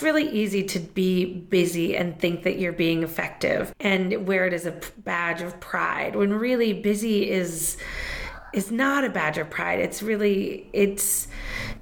it's really easy to be busy and think that you're being effective and wear it as a badge of pride when really busy is is not a badge of pride. It's really it's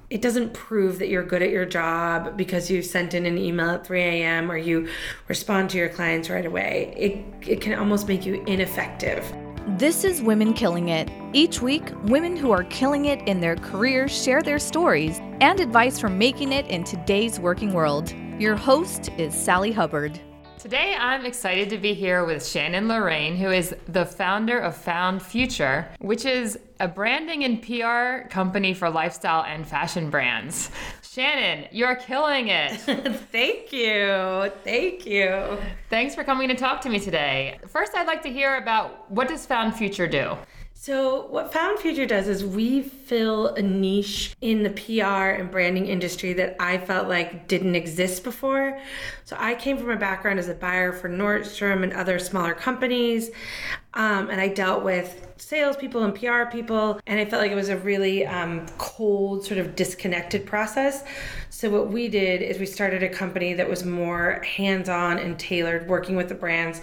it doesn't prove that you're good at your job because you sent in an email at 3 a.m. or you respond to your clients right away. It it can almost make you ineffective. This is Women Killing It. Each week, women who are killing it in their careers share their stories and advice for making it in today's working world. Your host is Sally Hubbard. Today, I'm excited to be here with Shannon Lorraine, who is the founder of Foundfuture, which is a branding and PR company for lifestyle and fashion brands. Shannon, you're killing it. Thank you. Thank you. Thanks for coming to talk to me today. First, I'd like to hear about what does Foundfuture do? So, what Foundfuture does is we fill a niche in the PR and branding industry that I felt like didn't exist before. So, I came from a background as a buyer for Nordstrom and other smaller companies, um, and I dealt with salespeople and PR people, and I felt like it was a really um, cold, sort of disconnected process. So, what we did is we started a company that was more hands on and tailored, working with the brands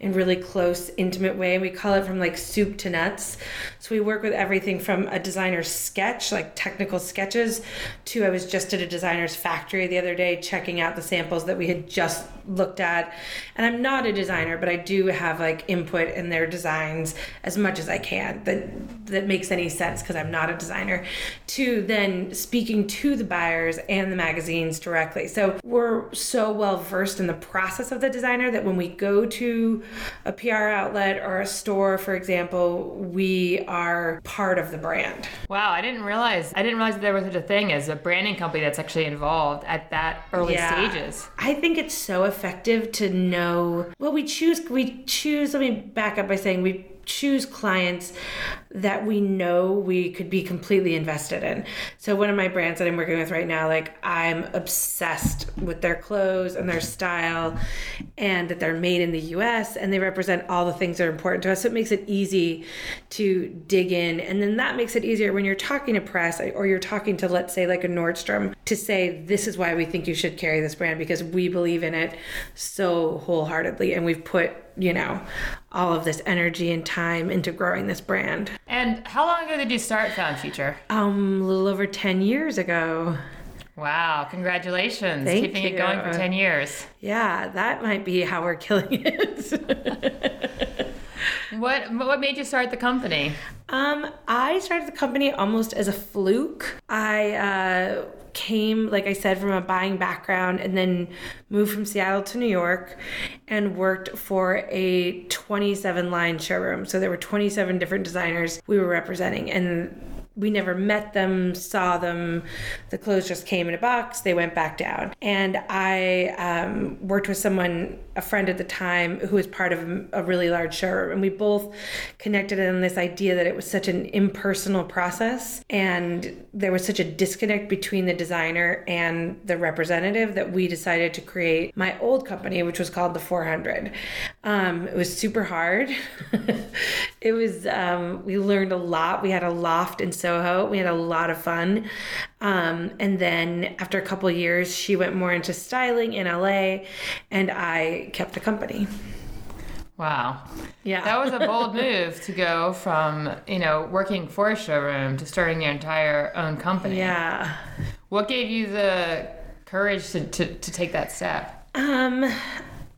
in really close, intimate way. We call it from like soup to nuts. So, we work with everything from a designer's sketch, like technical sketches, to I was just at a designer's factory the other day checking out the samples that we had just looked at. And I'm not a designer, but I do have like input in their designs as much as I can that that makes any sense because I'm not a designer. To then speaking to the buyers and the magazines directly. So we're so well versed in the process of the designer that when we go to a PR outlet or a store, for example, we are part of the brand. Wow, I didn't realize I didn't realize that there was such a thing as a branding company that's actually involved at that early yeah. stages. I think it's so effective to know well we choose we choose let me back up by saying we choose clients that we know we could be completely invested in. So one of my brands that I'm working with right now, like I'm obsessed with their clothes and their style and that they're made in the US and they represent all the things that are important to us. So it makes it easy to dig in. And then that makes it easier when you're talking to press or you're talking to, let's say, like a Nordstrom to say, this is why we think you should carry this brand because we believe in it so wholeheartedly. And we've put you know, all of this energy and time into growing this brand. And how long ago did you start Foundfuture? Um, a little over 10 years ago. Wow, congratulations. Thank Keeping you. it going for 10 years. Yeah, that might be how we're killing it. what what made you start the company? Um, I started the company almost as a fluke. I uh, came, like I said, from a buying background and then moved from Seattle to New York and worked for a 27 line showroom. So there were 27 different designers we were representing. And we never met them, saw them. The clothes just came in a box. They went back down. And I um, worked with someone, a friend at the time, who was part of a really large showroom. And we both connected on this idea that it was such an impersonal process. And there was such a disconnect between the designer and the representative that we decided to create my old company, which was called The 400. Um, it was super hard. it was, um, we learned a lot. We had a loft in. We had a lot of fun. Um, and then after a couple years, she went more into styling in LA, and I kept the company. Wow. Yeah. That was a bold move to go from, you know, working for a showroom to starting your entire own company. Yeah. What gave you the courage to, to, to take that step? Um,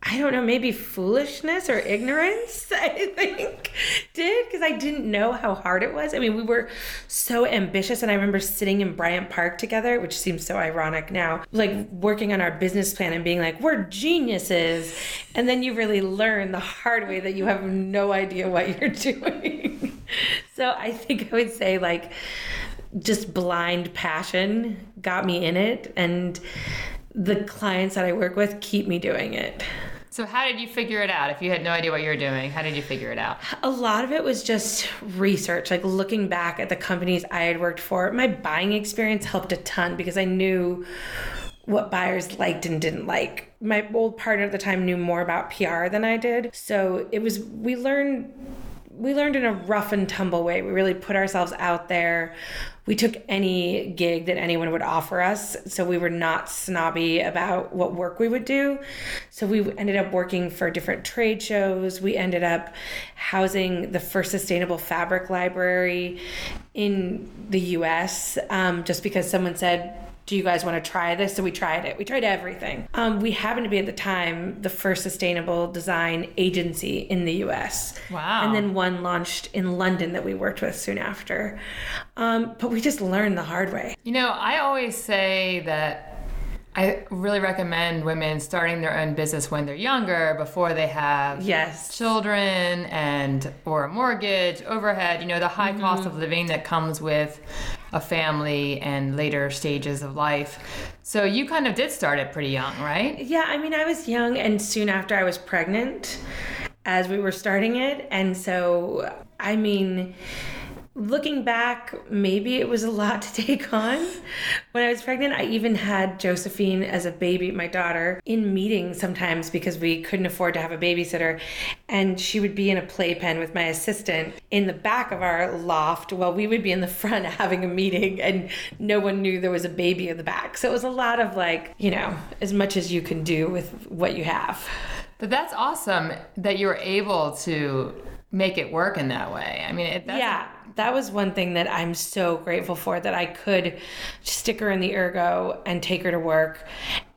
I don't know, maybe foolishness or ignorance, I think, did because I didn't know how hard it was. I mean, we were so ambitious, and I remember sitting in Bryant Park together, which seems so ironic now, like working on our business plan and being like, we're geniuses. And then you really learn the hard way that you have no idea what you're doing. so I think I would say, like, just blind passion got me in it. And the clients that I work with keep me doing it. So, how did you figure it out? If you had no idea what you were doing, how did you figure it out? A lot of it was just research, like looking back at the companies I had worked for. My buying experience helped a ton because I knew what buyers liked and didn't like. My old partner at the time knew more about PR than I did. So, it was, we learned we learned in a rough and tumble way. We really put ourselves out there. We took any gig that anyone would offer us. So we were not snobby about what work we would do. So we ended up working for different trade shows. We ended up housing the first sustainable fabric library in the US um, just because someone said, do you guys want to try this? So we tried it. We tried everything. Um, we happened to be at the time the first sustainable design agency in the US. Wow. And then one launched in London that we worked with soon after. Um, but we just learned the hard way. You know, I always say that I really recommend women starting their own business when they're younger before they have Yes. children and or a mortgage, overhead, you know, the high Mm-hmm. cost of living that comes with a family and later stages of life. So you kind of did start it pretty young, right? Yeah, I mean, I was young, and soon after I was pregnant as we were starting it. And so, I mean, looking back, maybe it was a lot to take on. When I was pregnant, I even had Josephine as a baby, my daughter, in meetings sometimes because we couldn't afford to have a babysitter. And she would be in a playpen with my assistant in the back of our loft while we would be in the front having a meeting and no one knew there was a baby in the back. So it was a lot of like, you know, as much as you can do with what you have. But that's awesome that you were able to make it work in that way. I mean, it, that's yeah, that was one thing that I'm so grateful for that I could stick her in the ergo and take her to work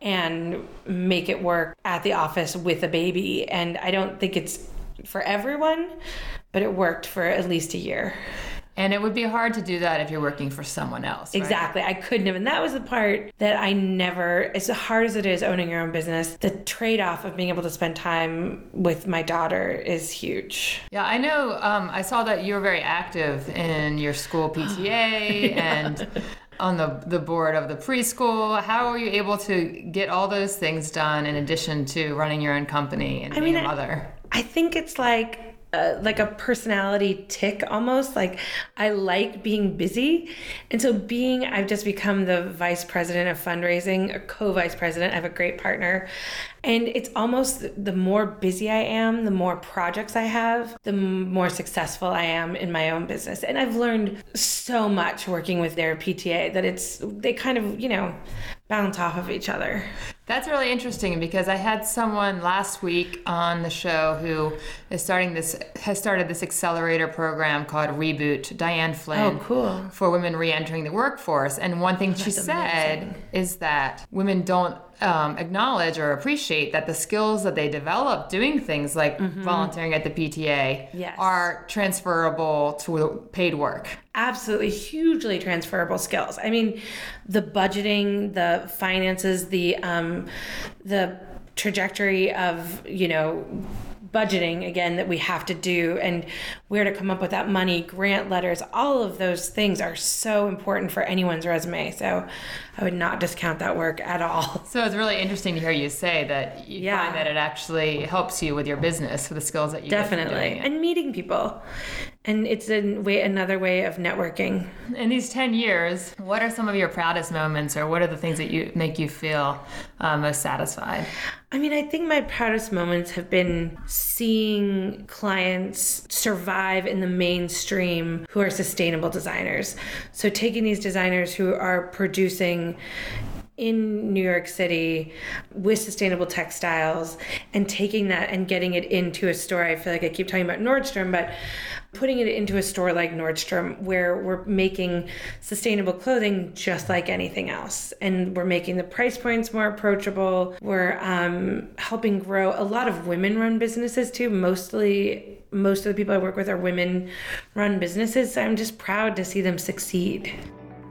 and make it work at the office with a baby. And I don't think it's for everyone, but it worked for at least a year. And it would be hard to do that if you're working for someone else. right? Exactly. I couldn't have. And that was the part that I never, as hard as it is owning your own business, the trade off of being able to spend time with my daughter is huge. Yeah, I know. Um, I saw that you were very active in your school PTA and on the the board of the preschool. How were you able to get all those things done in addition to running your own company and being mean, a I- mother? I think it's like uh, like a personality tick almost like I like being busy. And so being I've just become the vice president of fundraising a co-vice president. I have a great partner. And it's almost the more busy I am the more projects I have the more successful I am in my own business. And I've learned so much working with their PTA that it's they kind of you know bounce off of each other That's really interesting because I had someone last week on the show who is starting this has started this accelerator program called Reboot. Diane Flynn. Oh, cool. For women re-entering the workforce, and one thing oh, she said is that women don't um, acknowledge or appreciate that the skills that they develop doing things like volunteering at the PTA Yes. are transferable to paid work. absolutely hugely transferable skills. I mean, the budgeting, the finances, the um, the trajectory of you know budgeting again that we have to do and where to come up with that money grant letters all of those things are so important for anyone's resume so i would not discount that work at all So it's really interesting to hear you say that you Yeah. find that it actually helps you with your business, with the skills that you definitely and meeting people and it's a way another way of networking In these 10 years, what are some of your proudest moments or what are the things that you make you feel uh, most satisfied? I mean, I think my proudest moments have been seeing clients survive in the mainstream who are sustainable designers. So, taking these designers who are producing in New York City with sustainable textiles and taking that and getting it into a store. I feel like I keep talking about Nordstrom, but putting it into a store like Nordstrom where we're making sustainable clothing just like anything else. And we're making the price points more approachable. We're um, helping grow a lot of women run businesses too. Mostly, most of the people I work with are women run businesses. So I'm just proud to see them succeed.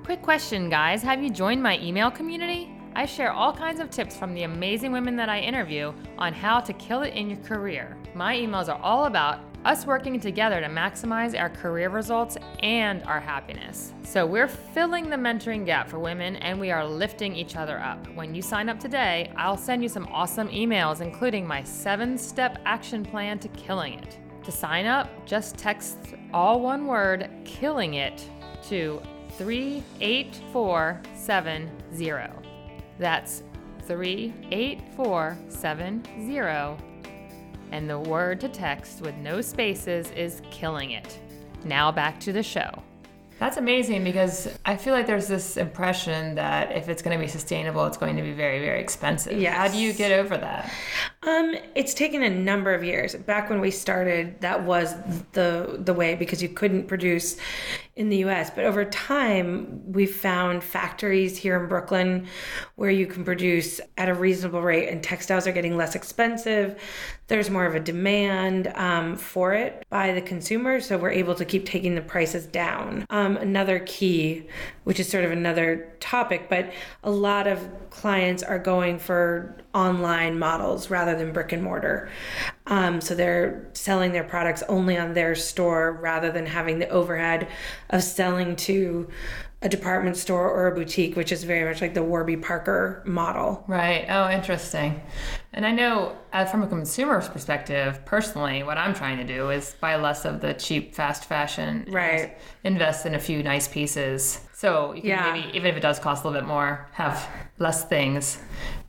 Quick question, guys. Have you joined my email community? I share all kinds of tips from the amazing women that I interview on how to kill it in your career. My emails are all about us working together to maximize our career results and our happiness. So we're filling the mentoring gap for women and we are lifting each other up. When you sign up today, I'll send you some awesome emails, including my seven step action plan to killing it. To sign up, just text all one word, killing it, to 38470. That's 38470. and the word to text with no spaces is killing it. Now back to the show. That's amazing because I feel like there's this impression that if it's going to be sustainable, it's going to be very, very expensive. Yeah. How do you get over that? Um, it's taken a number of years. Back when we started, that was the the way because you couldn't produce in the US. But over time, we've found factories here in Brooklyn where you can produce at a reasonable rate, and textiles are getting less expensive. There's more of a demand um, for it by the consumer, so we're able to keep taking the prices down. Um, another key, which is sort of another topic, but a lot of clients are going for online models rather than brick and mortar. Um, so they're selling their products only on their store rather than having the overhead of selling to a department store or a boutique, which is very much like the Warby Parker model. Right. Oh, interesting. And I know uh, from a consumer's perspective, personally, what I'm trying to do is buy less of the cheap fast fashion. Right. Invest in a few nice pieces. So you can Yeah. maybe, even if it does cost a little bit more, have less things,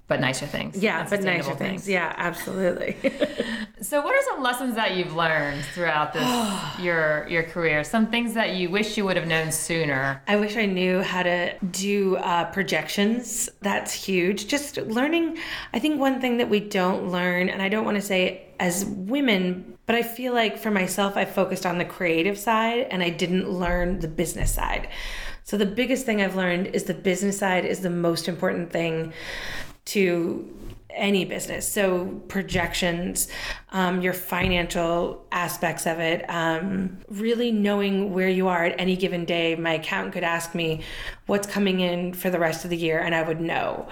but nicer things. Yeah, but nicer sustainable things. Yeah, absolutely. So, what are some lessons that you've learned throughout this your your career? Some things that you wish you would have known sooner. I wish I knew how to do uh, projections. That's huge. Just learning. I think one thing that we don't learn, and I don't want to say as women, but I feel like for myself, I focused on the creative side and I didn't learn the business side. So the biggest thing I've learned is the business side is the most important thing to any business. So projections, um, your financial aspects of it, um, really knowing where you are at any given day. My accountant could ask me what's coming in for the rest of the year, and I would know.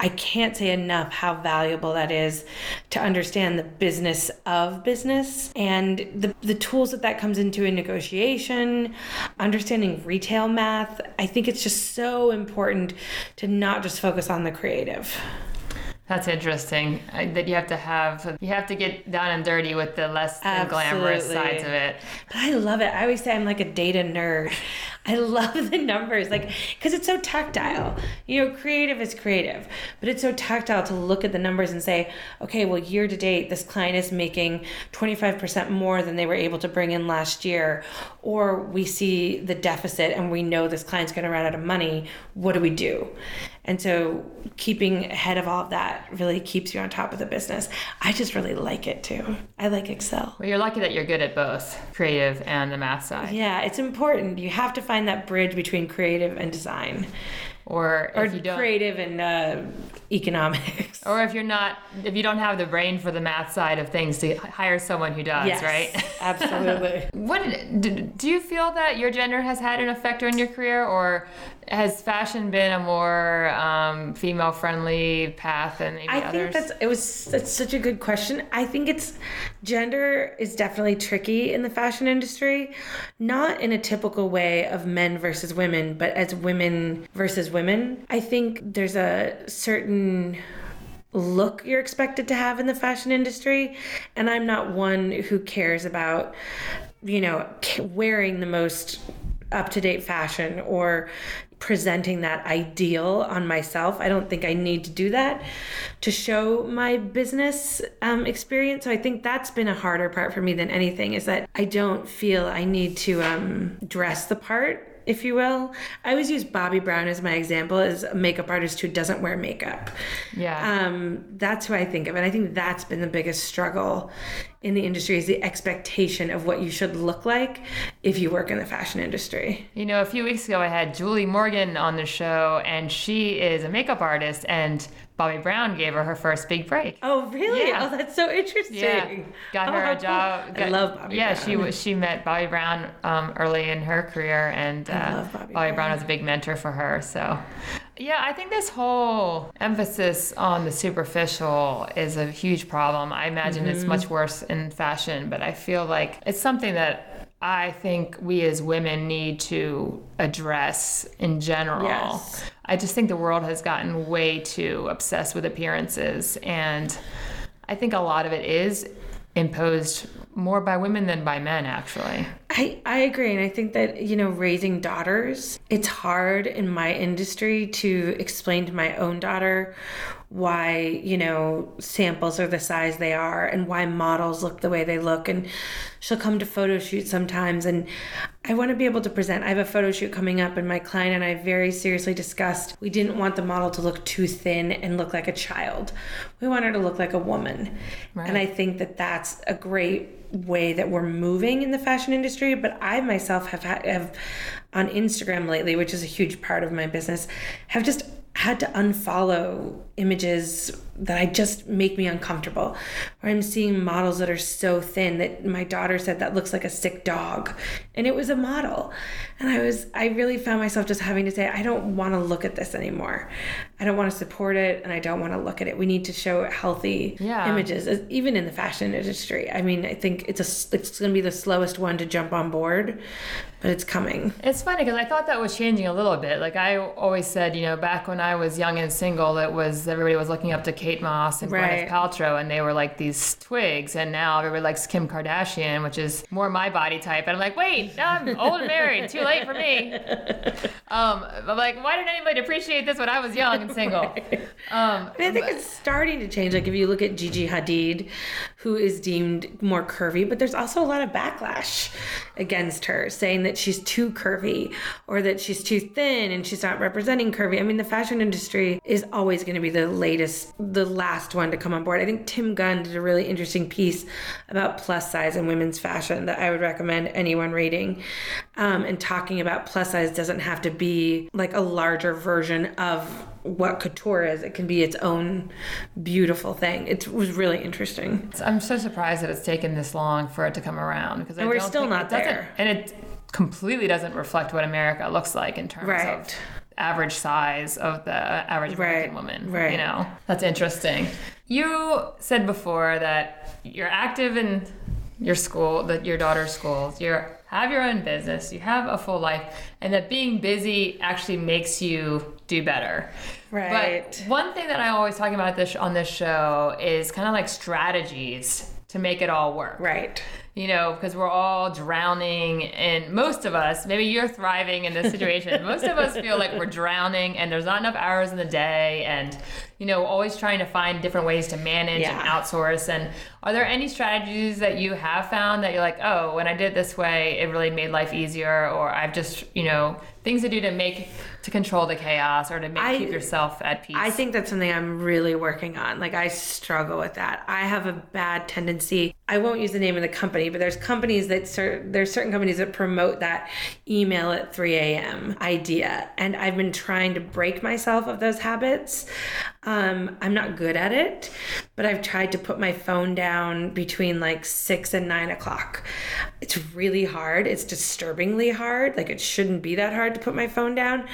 I can't say enough how valuable that is to understand the business of business and the, the tools that that comes into in negotiation, understanding retail math. I think it's just so important to not just focus on the creative. That's interesting. I, that you have to have you have to get down and dirty with the less than glamorous sides of it. But I love it. I always say I'm like a data nerd. I love the numbers, like, because it's so tactile. You know, creative is creative, but it's so tactile to look at the numbers and say, okay, well, year to date, this client is making 25% more than they were able to bring in last year. Or we see the deficit and we know this client's going to run out of money. What do we do? And so keeping ahead of all of that really keeps you on top of the business. I just really like it too. I like Excel. Well, you're lucky that you're good at both creative and the math side. Yeah, it's important. You have to find that bridge between creative and design, Or or if you don't, creative and uh, economics. or if you're not, if you don't have the brain for the math side of things, to hire someone who does, yes, right? absolutely. What do, do you feel that your gender has had an effect on your career, or has fashion been a more um, female-friendly path than maybe I others? think that's it was that's such a good question. I think it's gender is definitely tricky in the fashion industry, not in a typical way of men versus women, but as women versus women. I think there's a certain look you're expected to have in the fashion industry, and I'm not one who cares about you know wearing the most up to date fashion or presenting that ideal on myself. I don't think I need to do that to show my business um, experience. So I think that's been a harder part for me than anything is that I don't feel I need to um, dress the part. If you will, I always use Bobbi Brown as my example as a makeup artist who doesn't wear makeup. yeah. Um, that's who I think of. And I think that's been the biggest struggle in the industry is the expectation of what you should look like if you work in the fashion industry. You know, a few weeks ago, I had Julie Morgan on the show, and she is a makeup artist, and Bobbi Brown gave her her first big break. Oh, really? Yeah. Oh, that's so interesting. Yeah, got her Oh, a job. got- I love Bobbi Yeah, Brown. she. She met Bobbi Brown um, early in her career, and uh, love Bobbi Brown. Brown. was a big mentor for her. So, yeah, I think this whole emphasis on the superficial is a huge problem. I imagine it's Mm-hmm. much worse in fashion, but I feel like it's something that I think we as women need to address in general. Yes. I just think the world has gotten way too obsessed with appearances, and I think a lot of it is imposed more by women than by men, actually. I, I agree. And I think that, you know, raising daughters, it's hard in my industry to explain to my own daughter why, you know, samples are the size they are and why models look the way they look. And she'll come to photo shoots sometimes. And I want to be able to present. I have a photo shoot coming up, and my client and I very seriously discussed we didn't want the model to look too thin and look like a child. We want her to look like a woman. Right. And I think that that's a great way that we're moving in the fashion industry but i myself have had have on instagram lately which is a huge part of my business have just had to unfollow images that I just make me uncomfortable. Or I'm seeing models that are so thin that my daughter said that looks like a sick dog. And it was a model. And I was I really found myself just having to say, I don't want to look at this anymore. I don't want to support it and I don't want to look at it. We need to show healthy yeah. images, even in the fashion industry. I mean, I think it's a it's going to be the slowest one to jump on board, but it's coming. It's funny because I thought that was changing a little bit. Like I always said, you know, back when I was young and single, it was everybody was looking up to Kate Moss and right. Gwyneth Paltrow, and they were like these twigs. And now everybody likes Kim Kardashian, which is more my body type. And I'm like, wait, I'm old and married. Too late for me. Um, I'm like, why didn't anybody appreciate this when I was young and single? Right. Um, I, I think but, it's starting to change. Like if you look at Gigi Hadid, who is deemed more curvy, but there's also a lot of backlash against her, saying that she's too curvy or that she's too thin and she's not representing curvy. I mean, the fashion industry is always going to be the latest, the last one to come on board. I think Tim Gunn did a really interesting piece about plus size and women's fashion that I would recommend anyone reading. Um, and talking about plus size doesn't have to be like a larger version of what couture is. It can be its own beautiful thing. It was really interesting. I'm so surprised that it's taken this long for it to come around because we're still not there, and it completely doesn't reflect what America looks like in terms right. of average size of the average American right. woman. Right. You know, that's interesting. You said before that you're active in your school, that your daughter's schools. You have your own business. You have a full life, and that being busy actually makes you do better. Right. But one thing that I always talk about this on this show is kind of like strategies to make it all work. Right. You know, because we're all drowning, and most of us, maybe you're thriving in this situation. most of us feel like we're drowning, and there's not enough hours in the day, and you know, always trying to find different ways to manage yeah. and outsource. And are there any strategies that you have found that you're like, oh, when I did it this way, it really made life easier, or I've just, you know, things to do to make to control the chaos or to make, I, keep yourself at peace? I think that's something I'm really working on. Like I struggle with that. I have a bad tendency. I won't use the name of the company, but there's companies that cer- there's certain companies that promote that email at 3 a.m. idea, and I've been trying to break myself of those habits. Um, I'm not good at it, but I've tried to put my phone down between like six and nine o'clock. It's really hard. It's disturbingly hard. Like it shouldn't be that hard to put my phone down.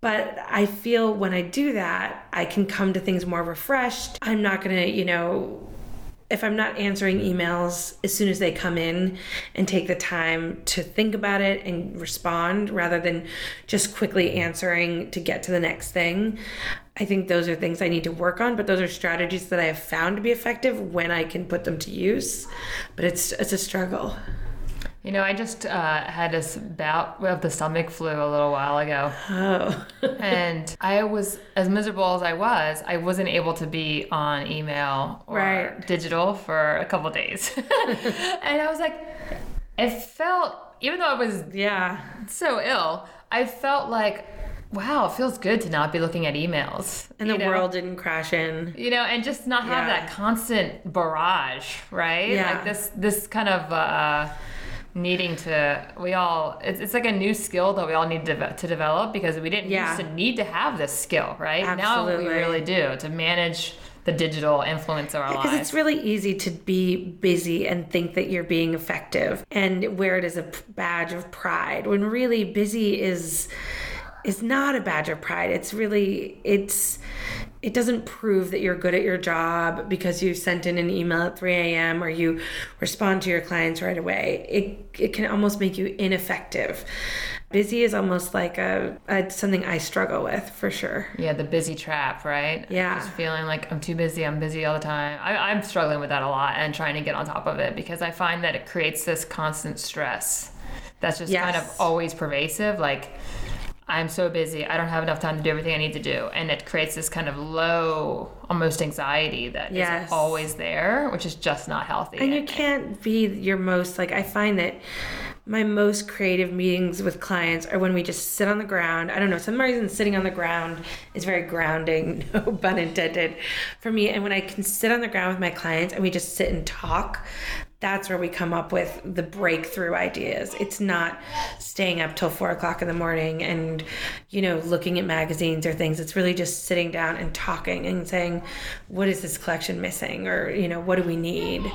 But I feel when I do that, I can come to things more refreshed. I'm not going to, you know, if I'm not answering emails as soon as they come in and take the time to think about it and respond rather than just quickly answering to get to the next thing, I think those are things I need to work on, but those are strategies that I have found to be effective when I can put them to use. But it's it's a struggle. You know, I just uh, had this bout of the stomach flu a little while ago. Oh. and I was, as miserable as I was, I wasn't able to be on email or right. digital for a couple days. and I was like, it felt, even though I was yeah so ill, I felt like, wow, it feels good to not be looking at emails. And the know? world didn't crash in. You know, and just not have yeah. that constant barrage, right? Yeah. Like this, this kind of, uh, needing to we all it's, it's like a new skill that we all need to, to develop because we didn't yeah. used to need to have this skill right Absolutely. now we really do to manage the digital influence of our because lives. it's really easy to be busy and think that you're being effective and wear it as a badge of pride when really busy is is not a badge of pride it's really it's it doesn't prove that you're good at your job because you sent in an email at 3 a.m. or you respond to your clients right away. It, it can almost make you ineffective. Busy is almost like a, a something I struggle with for sure. Yeah, the busy trap, right? Yeah. Just feeling like I'm too busy, I'm busy all the time. I, I'm struggling with that a lot and trying to get on top of it because I find that it creates this constant stress that's just yes. kind of always pervasive. Like, I'm so busy. I don't have enough time to do everything I need to do. And it creates this kind of low, almost anxiety that Yes. is always there, which is just not healthy. And you can't be your most like I find that my most creative meetings with clients are when we just sit on the ground. I don't know, some reason sitting on the ground is very grounding, no pun intended, for me. And when I can sit on the ground with my clients and we just sit and talk, that's where we come up with the breakthrough ideas. It's not staying up till four o'clock in the morning and, you know, looking at magazines or things. It's really just sitting down and talking and saying, what is this collection missing? Or, you know, what do we need?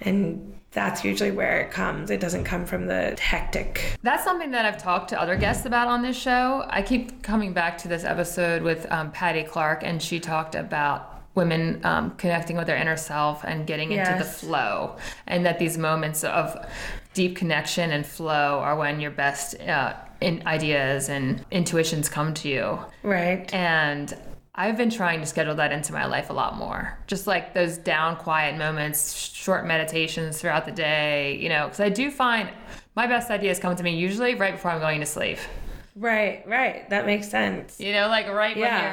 And that's usually where it comes. It doesn't come from the hectic. That's something that I've talked to other guests about on this show. I keep coming back to this episode with um, Patty Clark, and she talked about women um, connecting with their inner self and getting into the flow, and that these moments of deep connection and flow are when your best uh, in ideas and intuitions come to you. Right. And I've been trying to schedule that into my life a lot more. Just like those down, quiet moments, short meditations throughout the day, you know, because I do find my best ideas come to me usually right before I'm going to sleep. Right, right. That makes sense. You know, like right Yeah. when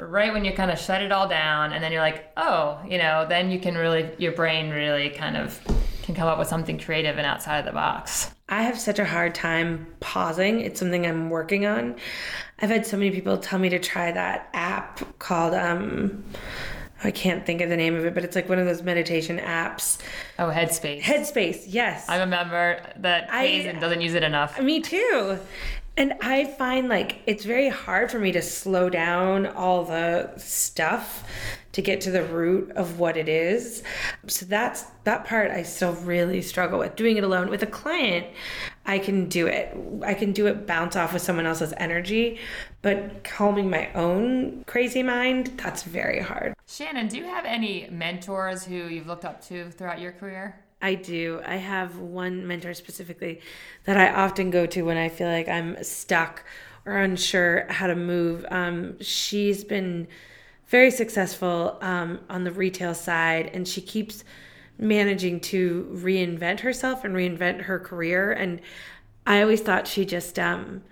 you're, right when you kind of shut it all down and then you're like, oh, you know, then you can really, your brain really kind of can come up with something creative and outside of the box. I have such a hard time pausing. It's something I'm working on. I've had so many people tell me to try that app called um I can't think of the name of it, but it's like one of those meditation apps. Oh, Headspace. Headspace, yes. I'm a member that I- and doesn't use it enough. Me too. And I find like it's very hard for me to slow down all the stuff to get to the root of what it is. So that's that part I still really struggle with. Doing it alone with a client, I can do it. I can do it bounce off with someone else's energy, but calming my own crazy mind, that's very hard. Shannon, do you have any mentors who you've looked up to throughout your career? I do. I have one mentor specifically that I often go to when I feel like I'm stuck or unsure how to move. Um, she's been very successful um, on the retail side, and she keeps managing to reinvent herself and reinvent her career. And I always thought she just um,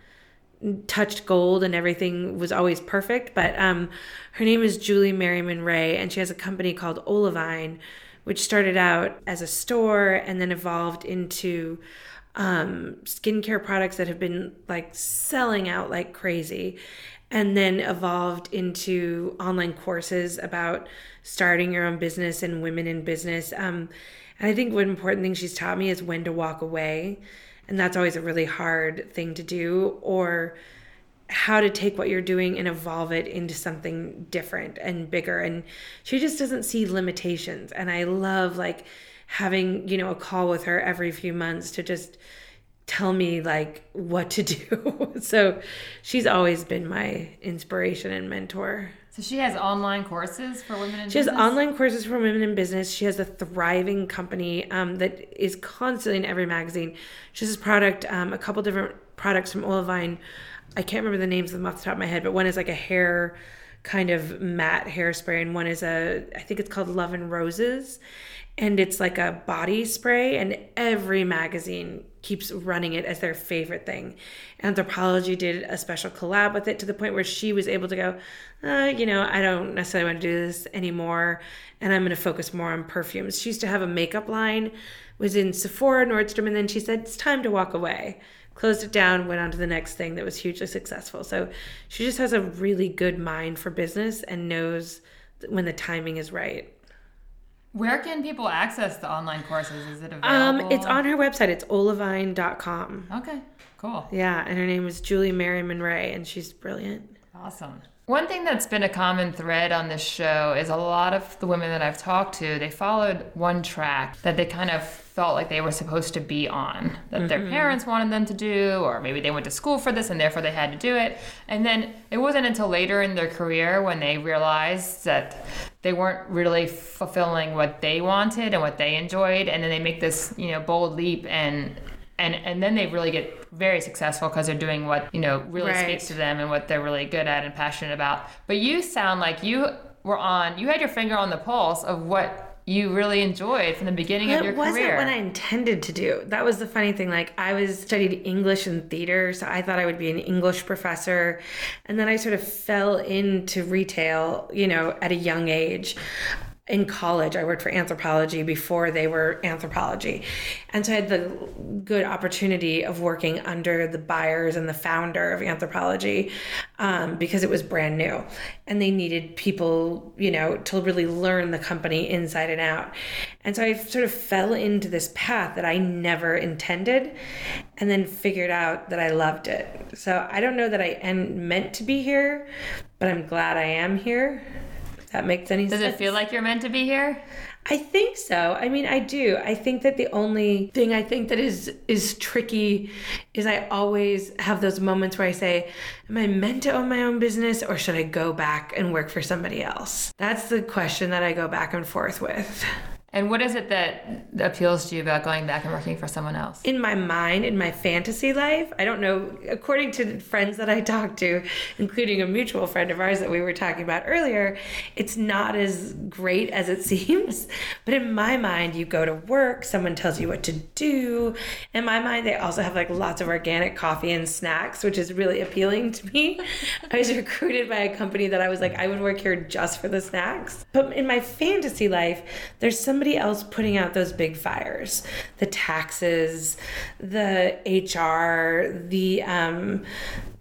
touched gold and everything was always perfect. But um, her name is Julie Merriman Ray, and she has a company called Olivine, which started out as a store and then evolved into um, skincare products that have been like selling out like crazy, and then evolved into online courses about starting your own business and women in business. Um, and I think one important thing she's taught me is when to walk away. And that's always a really hard thing to do, or how to take what you're doing and evolve it into something different and bigger. And she just doesn't see limitations. And I love like having, you know, a call with her every few months to just tell me like what to do. so she's always been my inspiration and mentor. So she has online courses for women in She has business? online courses for women in business. She has a thriving company um, that is constantly in every magazine. She has this product, um, a couple different products from Olivine. I can't remember the names of them off the top of my head, but one is like a hair kind of matte hairspray, and one is a, I think it's called Love and Roses. And it's like a body spray, and every magazine keeps running it as their favorite thing. Anthropologie did a special collab with it to the point where she was able to go, uh, you know, I don't necessarily want to do this anymore, and I'm going to focus more on perfumes. She used to have a makeup line, was in Sephora, Nordstrom, and then she said it's time to walk away. Closed it down, went on to the next thing that was hugely successful. So she just has a really good mind for business and knows when the timing is right. Where can people access the online courses? Is it Um, available? it's on her website. It's olivine.com. Okay, cool. Yeah, and her name is Julie Merriman Ray, and she's brilliant. Awesome. One thing that's been a common thread on this show is a lot of the women that I've talked to, they followed one track that they kind of felt like they were supposed to be on, that their mm-hmm. parents wanted them to do, or maybe they went to school for this and therefore they had to do it. And then it wasn't until later in their career when they realized that they weren't really fulfilling what they wanted and what they enjoyed, and then they make this, you know, bold leap and and and then they really get very successful because they're doing what you know really Right. speaks to them and what they're really good at and passionate about. But you sound like you were on, you had your finger on the pulse of what you really enjoyed from the beginning of your career. it wasn't what I intended to do. That was the funny thing. Like I was studied English and theater, so I thought I would be an English professor, and then I sort of fell into retail, you know, at a young age. In college, I worked for Anthropologie before they were Anthropologie. And so I had the good opportunity of working under the buyers and the founder of Anthropologie um, because it was brand new. And they needed people, you know, to really learn the company inside and out. And so I sort of fell into this path that I never intended and then figured out that I loved it. So I don't know that I am meant to be here, but I'm glad I am here. That makes any Does sense. it feel like you're meant to be here? I think so. I mean, I do. I think that the only thing I think that is is tricky is I always have those moments where I say, am I meant to own my own business or should I go back and work for somebody else? That's the question that I go back and forth with. And what is it that appeals to you about going back and working for someone else? in my mind, in my fantasy life, I don't know, according to friends that I talk to, including a mutual friend of ours that we were talking about earlier, it's not as great as it seems. But in my mind, you go to work, someone tells you what to do. In my mind, they also have like lots of organic coffee and snacks, which is really appealing to me. I was recruited by a company that I was like, I would work here just for the snacks. But in my fantasy life, there's somebody else putting out those big fires the taxes, the HR, the, um,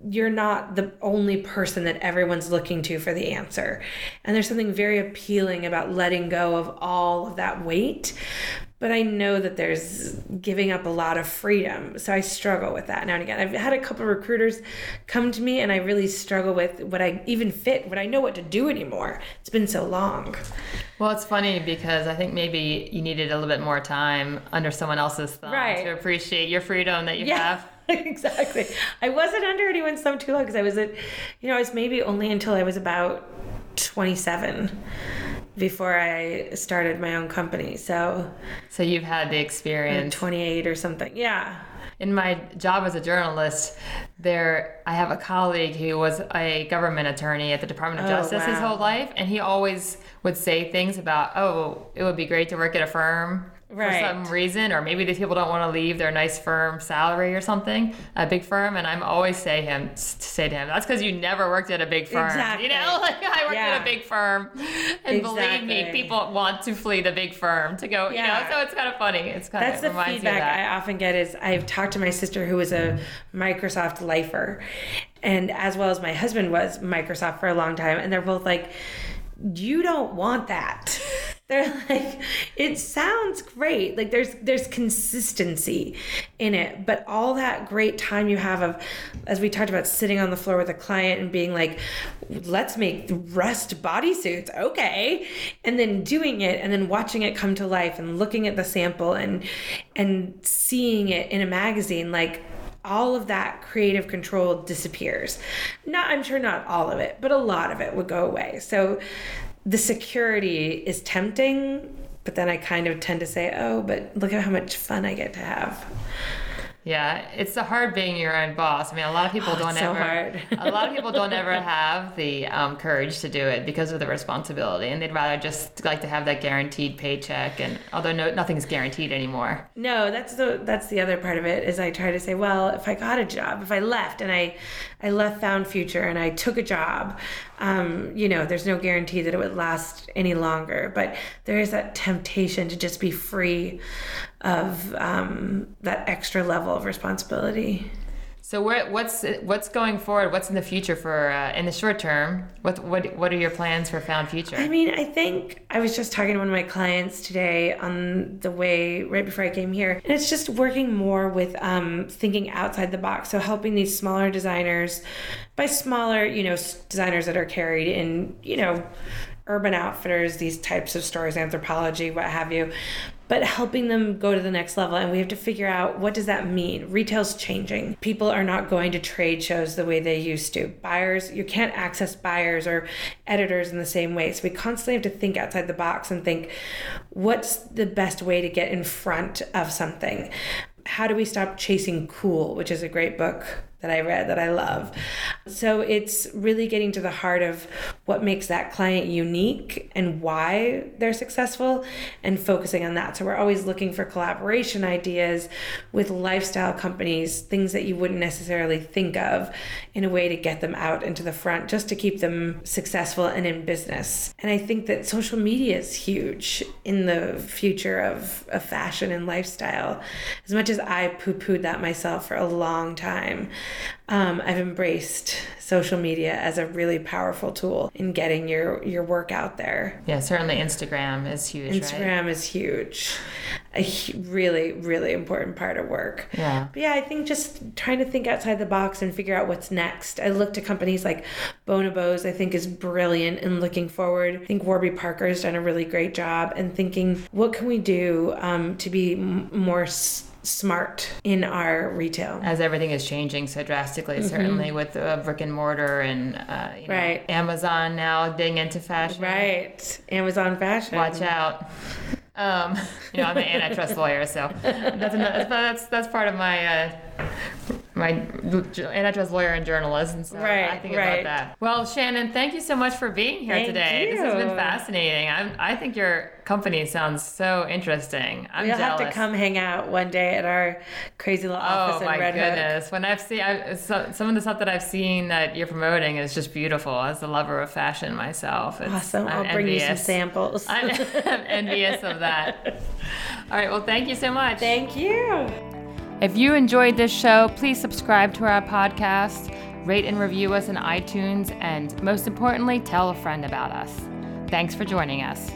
you're not the only person that everyone's looking to for the answer. And there's something very appealing about letting go of all of that weight. But I know that there's giving up a lot of freedom. So I struggle with that now and again. I've had a couple recruiters come to me and I really struggle with would I even fit? Would I know what to do anymore? It's been so long. Well, it's funny because I think maybe you needed a little bit more time under someone else's thumb Right. to appreciate your freedom that you have. exactly. I wasn't under anyone's thumb too long because I was at, you know, I was maybe only until I was about 27 before I started my own company. So So you've had the experience. 28 or something. Yeah. In my job as a journalist, there I have a colleague who was a government attorney at the Department of Oh, Justice his whole life, and he always would say things about, "Oh, it would be great to work at a firm." Right. For some reason, or maybe these people don't want to leave their nice firm salary or something, a big firm, and I'm always say him say to him, "That's because you never worked at a big firm." Exactly. You know, like I worked Yeah. at a big firm, and believe me, people want to flee the big firm to go. You know, Yeah. so it's kind of funny. It's kind That's of the reminds feedback me of that. I often get is I've talked to my sister who was a Microsoft lifer and as well as my husband was Microsoft for a long time and they're both like you don't want that. They're like it sounds great. Like there's there's consistency in it, but all that great time you have of as we talked about sitting on the floor with a client and being like let's make rust bodysuits. Okay. And then doing it and then watching it come to life and looking at the sample and and seeing it in a magazine like all of that creative control disappears. Not I'm sure not all of it, but a lot of it would go away. So the security is tempting, but then I kind of tend to say, "Oh, but look at how much fun I get to have." Yeah, it's the hard being your own boss. I mean, a lot of people don't Oh, so ever. hard. a lot of people don't ever have the um, courage to do it because of the responsibility, and they'd rather just like to have that guaranteed paycheck. And although no, nothing's guaranteed anymore. No, that's the that's the other part of it is I try to say, well, if I got a job, if I left and I I left Foundfuture and I took a job, um, you know, there's no guarantee that it would last any longer, but there is that temptation to just be free of um, that extra level of responsibility. So what's what's going forward? What's in the future for uh, in the short term? What what what are your plans for Foundfuture? I mean, I think I was just talking to one of my clients today on the way right before I came here, and it's just working more with um, thinking outside the box. So helping these smaller designers, by smaller, you know, designers that are carried in, you know, urban outfitters, these types of stores, Anthropologie, what have you. But helping them go to the next level, and we have to figure out what does that mean. Retail's changing. People are not going to trade shows the way they used to. Buyers, you can't access buyers or editors in the same way. So we constantly have to think outside the box and think, what's the best way to get in front of something? How do we stop chasing cool, which is a great book that I read that I love. So it's really getting to the heart of what makes that client unique and why they're successful and focusing on that. So we're always looking for collaboration ideas with lifestyle companies, things that you wouldn't necessarily think of in a way to get them out into the front just to keep them successful and in business. And I think that social media is huge in the future of, of fashion and lifestyle. As much as I poo pooed that myself for a long time, um, I've embraced social media as a really powerful tool in getting your your work out there. Yeah, certainly Instagram is huge. Instagram right? is huge, a really really important part of work. Yeah. But yeah, I think just trying to think outside the box and figure out what's next. I look to companies like Bonobos. I think is brilliant in looking forward. I think Warby Parker's done a really great job and thinking what can we do um, to be m- more. S- smart in our retail. As everything is changing so drastically, mm-hmm. certainly with uh, brick and mortar and uh, you know, right. Amazon now getting into fashion. Right. Amazon fashion. Watch out. Um, you know, I'm an antitrust lawyer, so that's, another, that's that's part of my uh, my antitrust lawyer and journalist, and so right, I think right. about that. Well, Shannon, thank you so much for being here thank today. You. This has been fascinating. I'm, I think your company sounds so interesting. I'm You'll jealous. have to come hang out one day at our crazy little oh, office oh, in Red Hook. Oh my goodness! When I've seen I, so, some of the stuff that I've seen that you're promoting is just beautiful. As a lover of fashion myself, it's, awesome. I'm I'll bring you some samples. I'm, I'm envious of that. All right. Well, thank you so much. Thank you. If you enjoyed this show, please subscribe to our podcast, rate and review us in iTunes, and most importantly, tell a friend about us. Thanks for joining us.